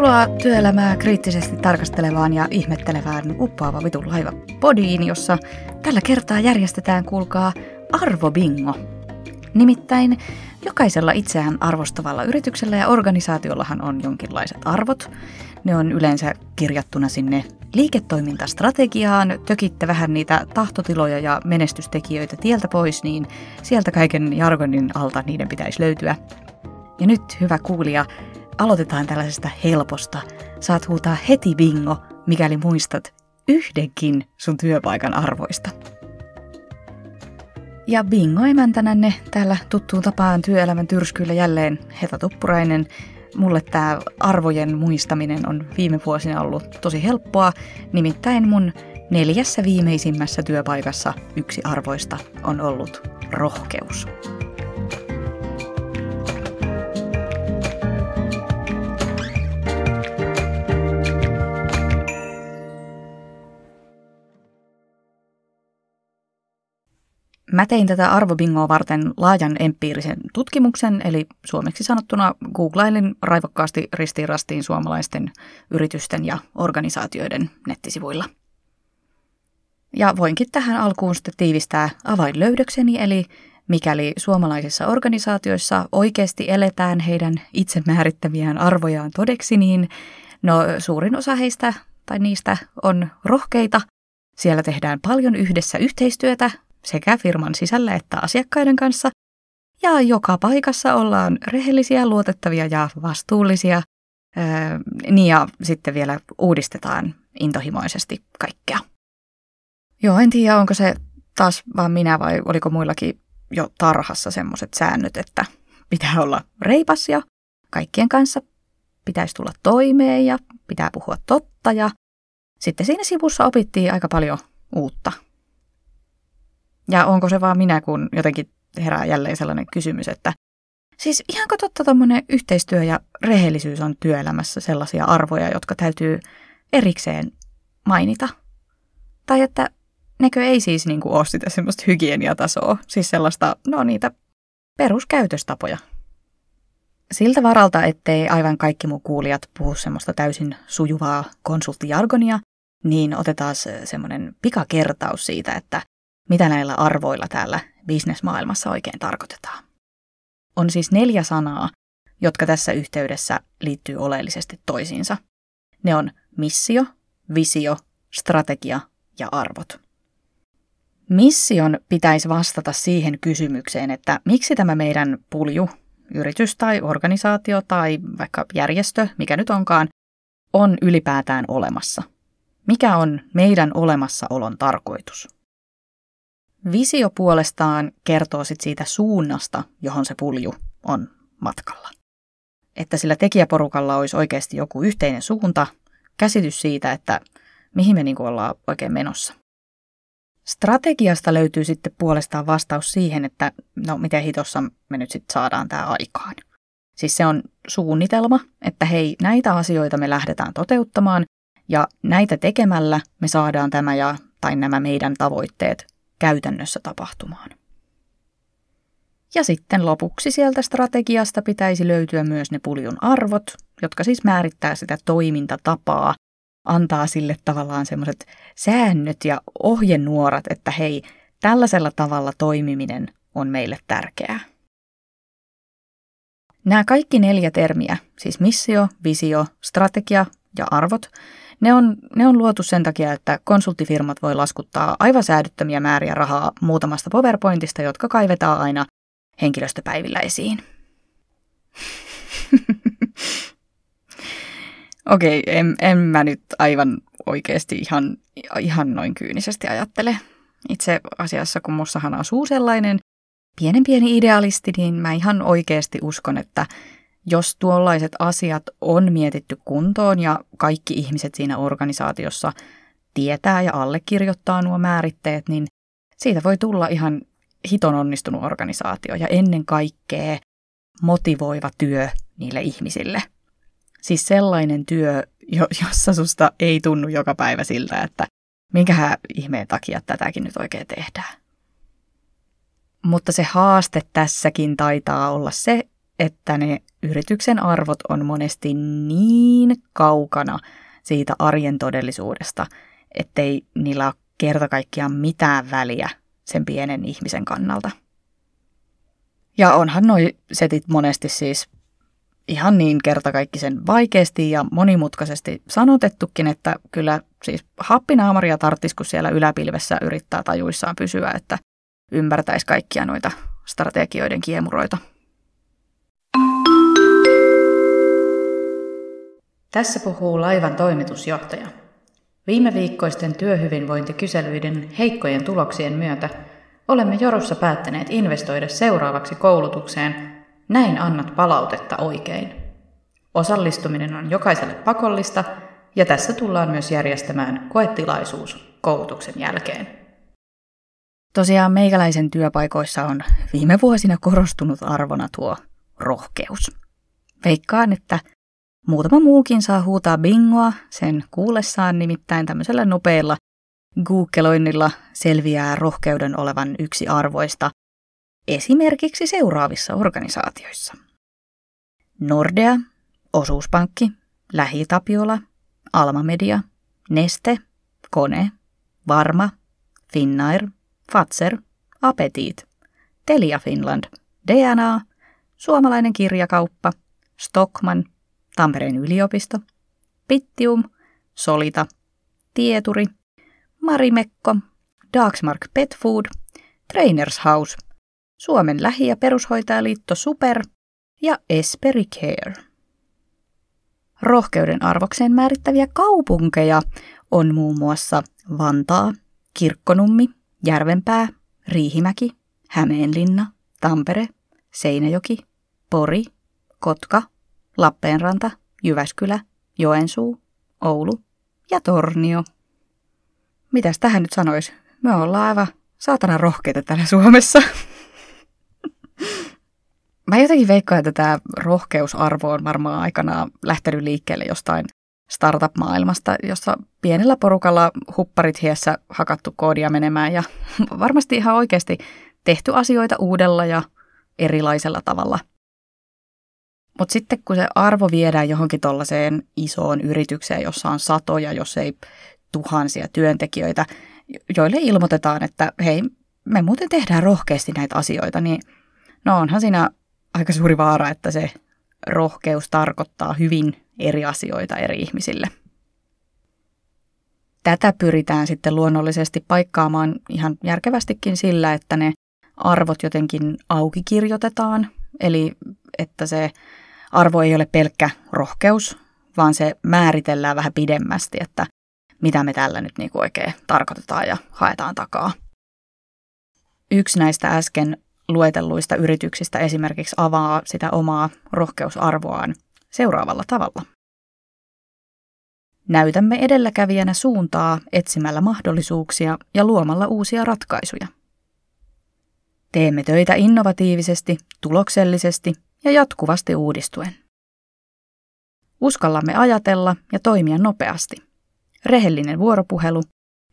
Tervetuloa työelämää kriittisesti tarkastelevaan ja ihmettelevään uppoava vitun laiva podiin, jossa tällä kertaa järjestetään, kuulkaa, arvobingo. Nimittäin jokaisella itseään arvostavalla yrityksellä ja organisaatiollahan on jonkinlaiset arvot. Ne on yleensä kirjattuna sinne liiketoimintastrategiaan. Tökitte vähän niitä tahtotiloja ja menestystekijöitä tieltä pois, niin sieltä kaiken jargonin alta niiden pitäisi löytyä. Ja nyt, hyvä kuulija, aloitetaan tällaisesta helposta. Saat huutaa heti bingo, mikäli muistat yhdenkin sun työpaikan arvoista. Ja bingo emäntänänne täällä tuttuun tapaan työelämän tyrskyillä jälleen Heta Tuppurainen. Mulle tämä arvojen muistaminen on viime vuosina ollut tosi helppoa, nimittäin mun neljässä viimeisimmässä työpaikassa yksi arvoista on ollut rohkeus. Mä tein tätä arvobingoa varten laajan empiirisen tutkimuksen, eli suomeksi sanottuna googlailin raivokkaasti ristiin suomalaisten yritysten ja organisaatioiden nettisivuilla. Ja voinkin tähän alkuun sitten tiivistää avainlöydökseni, eli mikäli suomalaisissa organisaatioissa oikeasti eletään heidän itse määrittämiään arvojaan todeksi, niin no suurin osa heistä tai niistä on rohkeita. Siellä tehdään paljon yhdessä yhteistyötä, sekä firman sisällä että asiakkaiden kanssa. Ja joka paikassa ollaan rehellisiä, luotettavia ja vastuullisia. Öö, niin ja sitten vielä uudistetaan intohimoisesti kaikkea. Joo, en tiedä, onko se taas vaan minä vai oliko muillakin jo tarhassa semmoiset säännöt, että pitää olla reipas ja kaikkien kanssa pitäisi tulla toimeen ja pitää puhua totta ja sitten siinä sivussa opittiin aika paljon uutta ja onko se vaan minä, kun jotenkin herää jälleen sellainen kysymys, että siis ihanko totta tuommoinen yhteistyö ja rehellisyys on työelämässä sellaisia arvoja, jotka täytyy erikseen mainita? Tai että nekö ei siis niin kuin ole sitä semmoista hygieniatasoa, siis sellaista, no niitä peruskäytöstapoja. Siltä varalta, ettei aivan kaikki mun kuulijat puhu semmoista täysin sujuvaa konsulttijargonia, niin otetaan semmoinen pikakertaus siitä, että mitä näillä arvoilla täällä bisnesmaailmassa oikein tarkoitetaan. On siis neljä sanaa, jotka tässä yhteydessä liittyy oleellisesti toisiinsa. Ne on missio, visio, strategia ja arvot. Mission pitäisi vastata siihen kysymykseen, että miksi tämä meidän pulju, yritys tai organisaatio tai vaikka järjestö, mikä nyt onkaan, on ylipäätään olemassa. Mikä on meidän olemassaolon tarkoitus? Visio puolestaan kertoo sit siitä suunnasta, johon se pulju on matkalla. Että sillä tekijäporukalla olisi oikeasti joku yhteinen suunta, käsitys siitä, että mihin me niinku ollaan oikein menossa. Strategiasta löytyy sitten puolestaan vastaus siihen, että no miten hitossa me nyt sitten saadaan tämä aikaan. Siis se on suunnitelma, että hei, näitä asioita me lähdetään toteuttamaan ja näitä tekemällä me saadaan tämä ja tai nämä meidän tavoitteet käytännössä tapahtumaan. Ja sitten lopuksi sieltä strategiasta pitäisi löytyä myös ne puljun arvot, jotka siis määrittää sitä toimintatapaa, antaa sille tavallaan semmoiset säännöt ja ohjenuorat, että hei, tällaisella tavalla toimiminen on meille tärkeää. Nämä kaikki neljä termiä, siis missio, visio, strategia ja arvot, ne on, ne on luotu sen takia, että konsulttifirmat voi laskuttaa aivan säädyttömiä määriä rahaa muutamasta PowerPointista, jotka kaivetaan aina henkilöstöpäivillä esiin. Okei, okay, en, en mä nyt aivan oikeasti ihan, ihan noin kyynisesti ajattele. Itse asiassa, kun mussahan asuu sellainen pienen pieni idealisti, niin mä ihan oikeasti uskon, että jos tuollaiset asiat on mietitty kuntoon ja kaikki ihmiset siinä organisaatiossa tietää ja allekirjoittaa nuo määritteet, niin siitä voi tulla ihan hiton onnistunut organisaatio ja ennen kaikkea motivoiva työ niille ihmisille. Siis sellainen työ, jossa susta ei tunnu joka päivä siltä, että minkähän ihmeen takia tätäkin nyt oikein tehdään. Mutta se haaste tässäkin taitaa olla se, että ne yrityksen arvot on monesti niin kaukana siitä arjen todellisuudesta, ettei niillä ole kerta kaikkiaan mitään väliä sen pienen ihmisen kannalta. Ja onhan noi setit monesti siis ihan niin kertakaikkisen vaikeasti ja monimutkaisesti sanotettukin, että kyllä siis happinaamaria tarttis, kun siellä yläpilvessä yrittää tajuissaan pysyä, että ymmärtäisi kaikkia noita strategioiden kiemuroita. Tässä puhuu laivan toimitusjohtaja. Viime viikkoisten työhyvinvointikyselyiden heikkojen tuloksien myötä olemme Jorussa päättäneet investoida seuraavaksi koulutukseen Näin annat palautetta oikein. Osallistuminen on jokaiselle pakollista ja tässä tullaan myös järjestämään koetilaisuus koulutuksen jälkeen. Tosiaan meikäläisen työpaikoissa on viime vuosina korostunut arvona tuo rohkeus. Veikkaan, että muutama muukin saa huutaa bingoa sen kuullessaan nimittäin tämmöisellä nopealla googleoinnilla selviää rohkeuden olevan yksi arvoista esimerkiksi seuraavissa organisaatioissa. Nordea, Osuuspankki, Lähitapiola, Alma Media, Neste, Kone, Varma, Finnair, Fatser, Apetit, Telia Finland, DNA, Suomalainen kirjakauppa, Stockman, Tampereen yliopisto, Pittium, Solita, Tieturi, Marimekko, Dagsmark Pet Food, Trainers House – Suomen lähi- ja perushoitajaliitto Super ja Esperi Care. Rohkeuden arvokseen määrittäviä kaupunkeja on muun muassa Vantaa, Kirkkonummi, Järvenpää, Riihimäki, Hämeenlinna, Tampere, Seinäjoki, Pori, Kotka, Lappeenranta, Jyväskylä, Joensuu, Oulu ja Tornio. Mitäs tähän nyt sanois? Me ollaan aivan saatana rohkeita täällä Suomessa. Mä jotenkin veikkaan, että tämä rohkeusarvo on varmaan aikanaan lähtenyt liikkeelle jostain startup-maailmasta, jossa pienellä porukalla hupparit hiessä hakattu koodia menemään ja varmasti ihan oikeasti tehty asioita uudella ja erilaisella tavalla. Mutta sitten kun se arvo viedään johonkin tuollaiseen isoon yritykseen, jossa on satoja, jos ei tuhansia työntekijöitä, joille ilmoitetaan, että hei, me muuten tehdään rohkeasti näitä asioita, niin no onhan siinä aika suuri vaara, että se rohkeus tarkoittaa hyvin eri asioita eri ihmisille. Tätä pyritään sitten luonnollisesti paikkaamaan ihan järkevästikin sillä, että ne arvot jotenkin auki kirjoitetaan, eli että se arvo ei ole pelkkä rohkeus, vaan se määritellään vähän pidemmästi, että mitä me tällä nyt niin oikein tarkoitetaan ja haetaan takaa. Yksi näistä äsken luetelluista yrityksistä esimerkiksi avaa sitä omaa rohkeusarvoaan seuraavalla tavalla. Näytämme edelläkävijänä suuntaa etsimällä mahdollisuuksia ja luomalla uusia ratkaisuja. Teemme töitä innovatiivisesti, tuloksellisesti ja jatkuvasti uudistuen. Uskallamme ajatella ja toimia nopeasti. Rehellinen vuoropuhelu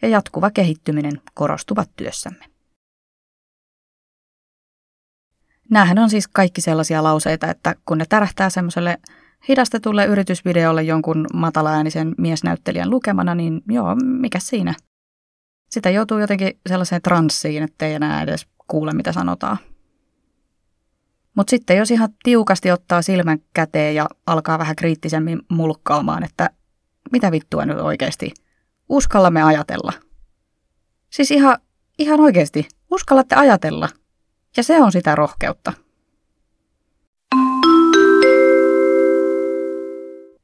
ja jatkuva kehittyminen korostuvat työssämme. Nämähän on siis kaikki sellaisia lauseita, että kun ne tärähtää semmoiselle hidastetulle yritysvideolle jonkun matalaäänisen miesnäyttelijän lukemana, niin joo, mikä siinä? Sitä joutuu jotenkin sellaiseen transsiin, ettei enää edes kuule, mitä sanotaan. Mutta sitten jos ihan tiukasti ottaa silmän käteen ja alkaa vähän kriittisemmin mulkkaamaan, että mitä vittua nyt oikeasti, uskallamme ajatella. Siis ihan, ihan oikeasti, uskallatte ajatella – ja se on sitä rohkeutta.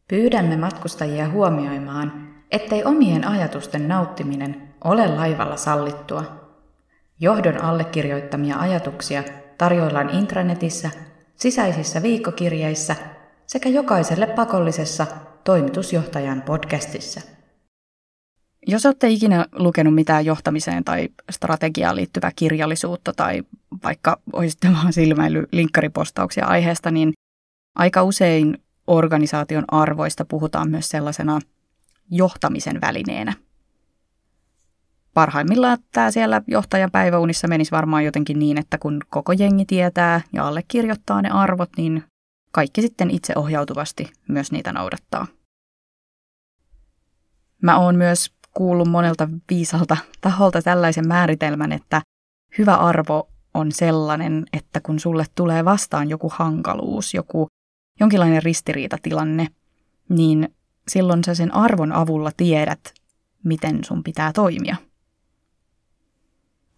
Pyydämme matkustajia huomioimaan, ettei omien ajatusten nauttiminen ole laivalla sallittua. Johdon allekirjoittamia ajatuksia tarjoillaan intranetissä, sisäisissä viikkokirjeissä sekä jokaiselle pakollisessa toimitusjohtajan podcastissa. Jos olette ikinä lukenut mitään johtamiseen tai strategiaan liittyvää kirjallisuutta tai vaikka olisitte vaan silmäily linkkaripostauksia aiheesta, niin aika usein organisaation arvoista puhutaan myös sellaisena johtamisen välineenä. Parhaimmillaan tämä siellä johtajan päiväunissa menisi varmaan jotenkin niin, että kun koko jengi tietää ja allekirjoittaa ne arvot, niin kaikki sitten itse ohjautuvasti myös niitä noudattaa. Mä oon myös kuullut monelta viisalta taholta tällaisen määritelmän, että hyvä arvo on sellainen, että kun sulle tulee vastaan joku hankaluus, joku jonkinlainen ristiriitatilanne, niin silloin sä sen arvon avulla tiedät, miten sun pitää toimia.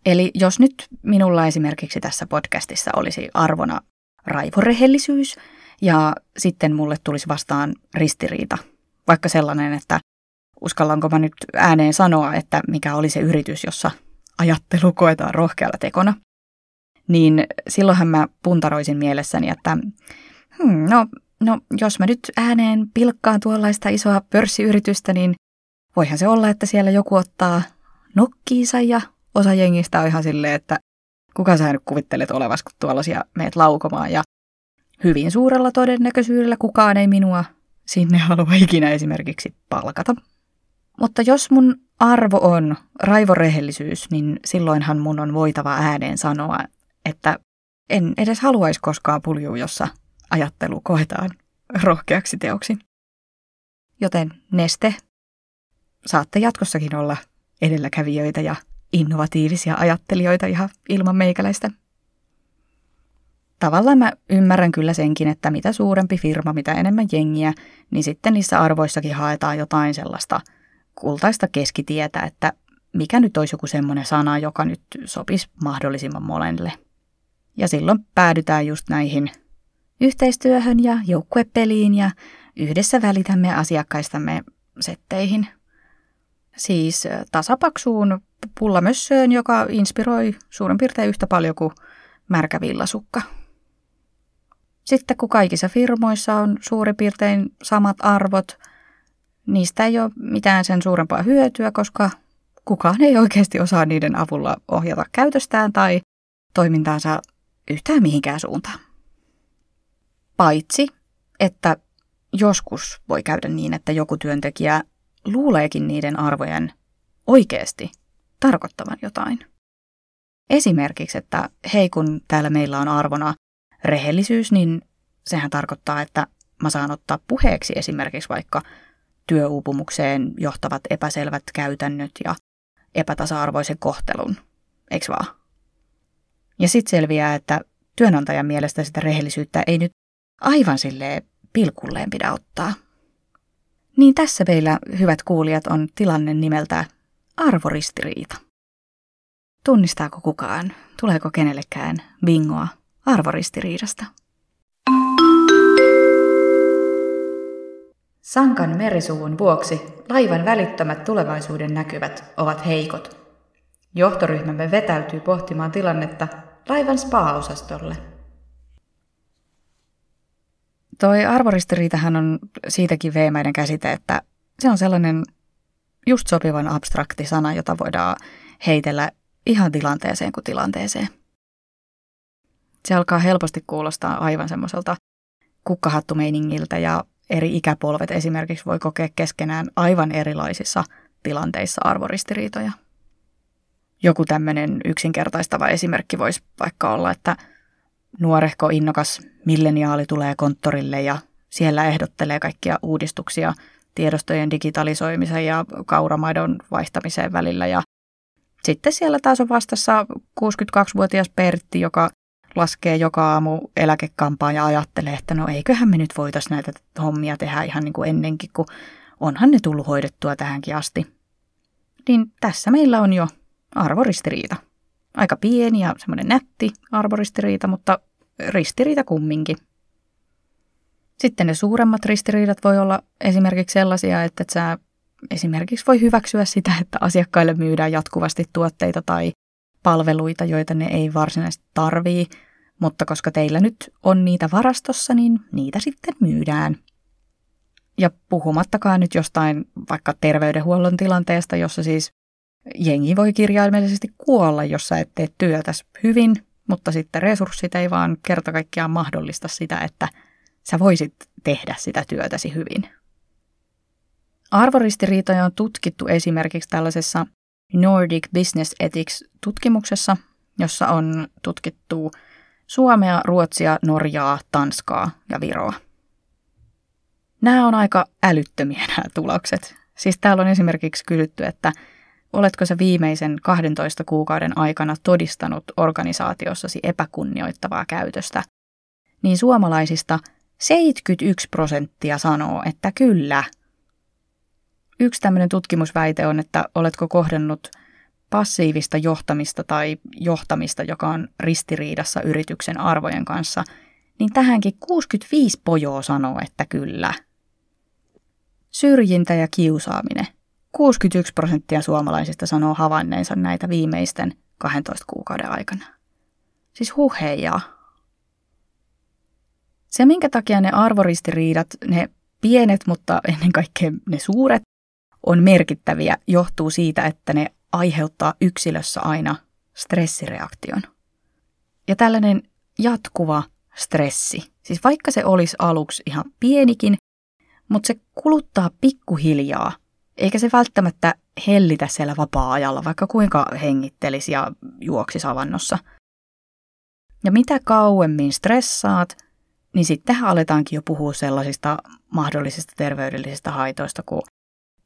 Eli jos nyt minulla esimerkiksi tässä podcastissa olisi arvona raivorehellisyys ja sitten mulle tulisi vastaan ristiriita, vaikka sellainen, että uskallanko mä nyt ääneen sanoa, että mikä oli se yritys, jossa ajattelu koetaan rohkealla tekona, niin silloinhan mä puntaroisin mielessäni, että hmm, no, no jos mä nyt ääneen pilkkaan tuollaista isoa pörssiyritystä, niin voihan se olla, että siellä joku ottaa nokkiinsa ja osa jengistä on ihan silleen, että kuka sä nyt kuvittelet olevas, kun tuollaisia meet laukomaan. Ja hyvin suurella todennäköisyydellä kukaan ei minua sinne halua ikinä esimerkiksi palkata. Mutta jos mun arvo on raivorehellisyys, niin silloinhan mun on voitava ääneen sanoa, että en edes haluaisi koskaan puljua, jossa ajattelu koetaan rohkeaksi teoksi. Joten neste, saatte jatkossakin olla edelläkävijöitä ja innovatiivisia ajattelijoita ihan ilman meikäläistä. Tavallaan mä ymmärrän kyllä senkin, että mitä suurempi firma, mitä enemmän jengiä, niin sitten niissä arvoissakin haetaan jotain sellaista kultaista keskitietä, että mikä nyt olisi joku semmoinen sana, joka nyt sopisi mahdollisimman molemmille. Ja silloin päädytään just näihin yhteistyöhön ja joukkuepeliin ja yhdessä välitämme asiakkaistamme setteihin. Siis tasapaksuun pullamössöön, joka inspiroi suurin piirtein yhtä paljon kuin märkä villasukka. Sitten kun kaikissa firmoissa on suurin piirtein samat arvot, niistä ei ole mitään sen suurempaa hyötyä, koska kukaan ei oikeasti osaa niiden avulla ohjata käytöstään tai toimintaansa yhtään mihinkään suuntaan. Paitsi, että joskus voi käydä niin, että joku työntekijä luuleekin niiden arvojen oikeasti tarkoittavan jotain. Esimerkiksi, että hei kun täällä meillä on arvona rehellisyys, niin sehän tarkoittaa, että mä saan ottaa puheeksi esimerkiksi vaikka työuupumukseen johtavat epäselvät käytännöt ja epätasa-arvoisen kohtelun, eikö vaan? Ja sitten selviää, että työnantajan mielestä sitä rehellisyyttä ei nyt aivan silleen pilkulleen pidä ottaa. Niin tässä meillä, hyvät kuulijat, on tilanne nimeltä arvoristiriita. Tunnistaako kukaan? Tuleeko kenellekään bingoa arvoristiriidasta? Sankan merisuvun vuoksi laivan välittömät tulevaisuuden näkyvät ovat heikot. Johtoryhmämme vetäytyy pohtimaan tilannetta laivan spa-osastolle. Toi arvoristiriitahan on siitäkin veemäinen käsite, että se on sellainen just sopivan abstrakti sana, jota voidaan heitellä ihan tilanteeseen kuin tilanteeseen. Se alkaa helposti kuulostaa aivan semmoiselta kukkahattumeiningiltä ja eri ikäpolvet esimerkiksi voi kokea keskenään aivan erilaisissa tilanteissa arvoristiriitoja. Joku tämmöinen yksinkertaistava esimerkki voisi vaikka olla, että nuorehko innokas milleniaali tulee konttorille ja siellä ehdottelee kaikkia uudistuksia tiedostojen digitalisoimisen ja kauramaidon vaihtamiseen välillä. Ja sitten siellä taas on vastassa 62-vuotias Pertti, joka laskee joka aamu eläkekampaa ja ajattelee, että no eiköhän me nyt voitaisiin näitä hommia tehdä ihan niin kuin ennenkin, kun onhan ne tullut hoidettua tähänkin asti. Niin tässä meillä on jo arvoristiriita. Aika pieni ja semmoinen nätti arvoristiriita, mutta ristiriita kumminkin. Sitten ne suuremmat ristiriidat voi olla esimerkiksi sellaisia, että et sä esimerkiksi voi hyväksyä sitä, että asiakkaille myydään jatkuvasti tuotteita tai palveluita, joita ne ei varsinaisesti tarvii, mutta koska teillä nyt on niitä varastossa, niin niitä sitten myydään. Ja puhumattakaan nyt jostain vaikka terveydenhuollon tilanteesta, jossa siis jengi voi kirjaimellisesti kuolla, jos sä et tee työtäs hyvin, mutta sitten resurssit ei vaan kerta kaikkiaan mahdollista sitä, että sä voisit tehdä sitä työtäsi hyvin. Arvoristiriitoja on tutkittu esimerkiksi tällaisessa Nordic Business Ethics-tutkimuksessa, jossa on tutkittu Suomea, Ruotsia, Norjaa, Tanskaa ja Viroa. Nämä on aika älyttömiä nämä tulokset. Siis täällä on esimerkiksi kysytty, että oletko sä viimeisen 12 kuukauden aikana todistanut organisaatiossasi epäkunnioittavaa käytöstä, niin suomalaisista 71 prosenttia sanoo, että kyllä. Yksi tämmöinen tutkimusväite on, että oletko kohdannut passiivista johtamista tai johtamista, joka on ristiriidassa yrityksen arvojen kanssa, niin tähänkin 65 pojoa sanoo, että kyllä. Syrjintä ja kiusaaminen. 61 prosenttia suomalaisista sanoo havainneensa näitä viimeisten 12 kuukauden aikana. Siis huheja. Se, minkä takia ne arvoristiriidat, ne pienet, mutta ennen kaikkea ne suuret, on merkittäviä, johtuu siitä, että ne aiheuttaa yksilössä aina stressireaktion. Ja tällainen jatkuva stressi, siis vaikka se olisi aluksi ihan pienikin, mutta se kuluttaa pikkuhiljaa, eikä se välttämättä hellitä siellä vapaa-ajalla, vaikka kuinka hengittelisi ja juoksisi avannossa. Ja mitä kauemmin stressaat, niin sitten aletaankin jo puhua sellaisista mahdollisista terveydellisistä haitoista kuin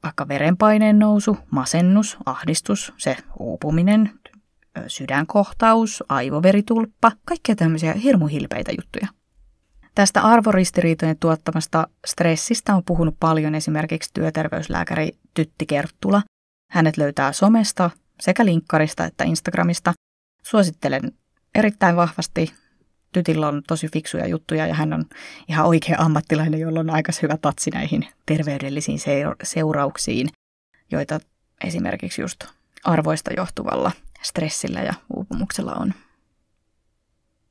vaikka verenpaineen nousu, masennus, ahdistus, se uupuminen, sydänkohtaus, aivoveritulppa, kaikkea tämmöisiä hirmuhilpeitä juttuja. Tästä arvoristiriitojen tuottamasta stressistä on puhunut paljon esimerkiksi työterveyslääkäri Tytti Kerttula. Hänet löytää somesta, sekä linkkarista että Instagramista. Suosittelen erittäin vahvasti. Tytillä on tosi fiksuja juttuja ja hän on ihan oikea ammattilainen, jolla on aika hyvä tatsi näihin terveydellisiin seurauksiin, joita esimerkiksi just arvoista johtuvalla stressillä ja uupumuksella on.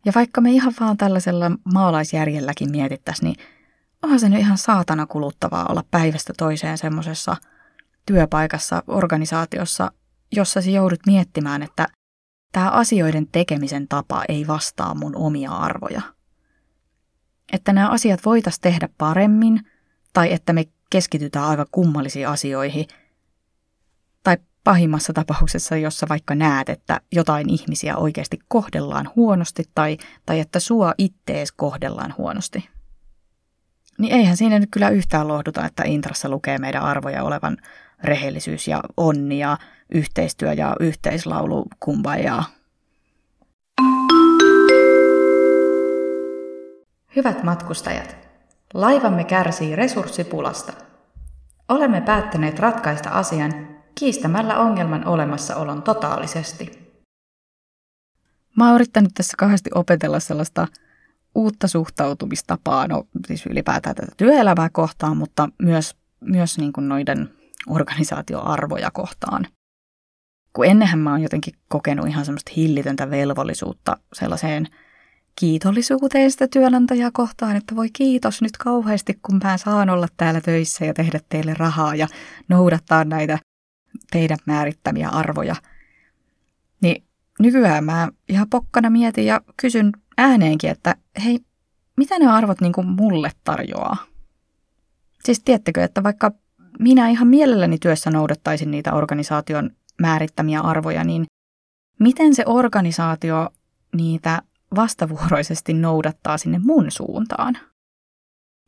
Ja vaikka me ihan vaan tällaisella maalaisjärjelläkin mietittäisiin, niin onhan se nyt ihan saatana kuluttavaa olla päivästä toiseen semmoisessa työpaikassa, organisaatiossa, jossa sä joudut miettimään, että tämä asioiden tekemisen tapa ei vastaa mun omia arvoja. Että nämä asiat voitaisiin tehdä paremmin, tai että me keskitytään aivan kummallisiin asioihin, pahimmassa tapauksessa, jossa vaikka näet, että jotain ihmisiä oikeasti kohdellaan huonosti tai, tai että sua ittees kohdellaan huonosti. Niin eihän siinä nyt kyllä yhtään lohduta, että Intrassa lukee meidän arvoja olevan rehellisyys ja onni ja yhteistyö ja yhteislaulu kumbajaa. Hyvät matkustajat, laivamme kärsii resurssipulasta. Olemme päättäneet ratkaista asian kiistämällä ongelman olemassaolon totaalisesti. Mä oon yrittänyt tässä kahdesti opetella sellaista uutta suhtautumistapaa, no siis ylipäätään tätä työelämää kohtaan, mutta myös, myös niin kuin noiden organisaatioarvoja kohtaan. Kun ennenhän mä oon jotenkin kokenut ihan semmoista hillitöntä velvollisuutta sellaiseen kiitollisuuteen sitä työnantajaa kohtaan, että voi kiitos nyt kauheasti, kun mä saan olla täällä töissä ja tehdä teille rahaa ja noudattaa näitä teidän määrittämiä arvoja. Niin nykyään mä ihan pokkana mietin ja kysyn ääneenkin, että hei, mitä ne arvot niin kuin mulle tarjoaa? Siis tiettekö, että vaikka minä ihan mielelläni työssä noudattaisin niitä organisaation määrittämiä arvoja, niin miten se organisaatio niitä vastavuoroisesti noudattaa sinne mun suuntaan?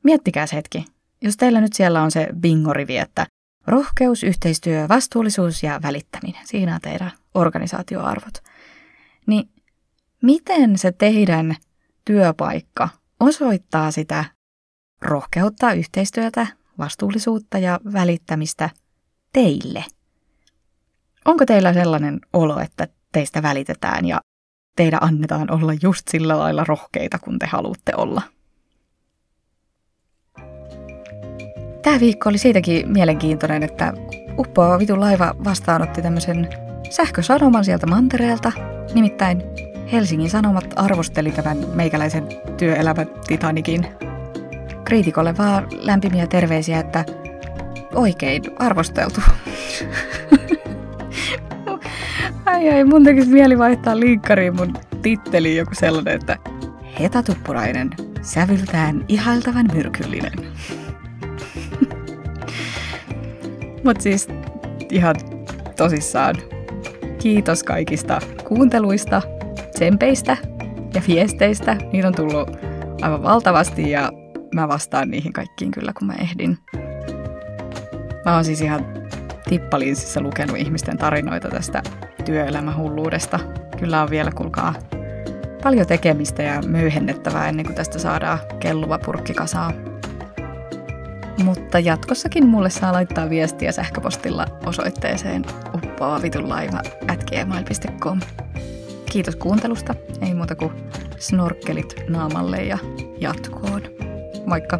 Miettikää hetki. Jos teillä nyt siellä on se bingorivi, että Rohkeus, yhteistyö, vastuullisuus ja välittäminen. Siinä on teidän organisaatioarvot. Niin miten se teidän työpaikka osoittaa sitä rohkeutta, yhteistyötä, vastuullisuutta ja välittämistä teille? Onko teillä sellainen olo, että teistä välitetään ja teidän annetaan olla just sillä lailla rohkeita, kun te haluatte olla? Tämä viikko oli siitäkin mielenkiintoinen, että uppoava vitun laiva vastaanotti tämmöisen sähkösanoman sieltä mantereelta. Nimittäin Helsingin Sanomat arvosteli tämän meikäläisen työelämän Titanikin. Kriitikolle vaan lämpimiä terveisiä, että oikein arvosteltu. ai ai, mun tekisi mieli vaihtaa linkkariin mun titteliin joku sellainen, että Heta Tuppurainen, sävyltään ihailtavan myrkyllinen. Mutta siis ihan tosissaan kiitos kaikista kuunteluista, tsempeistä ja viesteistä. Niitä on tullut aivan valtavasti ja mä vastaan niihin kaikkiin kyllä, kun mä ehdin. Mä oon siis ihan tippalinsissa lukenut ihmisten tarinoita tästä työelämähulluudesta. Kyllä on vielä, kulkaa paljon tekemistä ja myyhennettävää ennen kuin tästä saadaan kelluva purkki kasaan. Mutta jatkossakin mulle saa laittaa viestiä sähköpostilla osoitteeseen uppoavitulaiva at gmail.com. Kiitos kuuntelusta. Ei muuta kuin snorkkelit naamalle ja jatkoon. Moikka!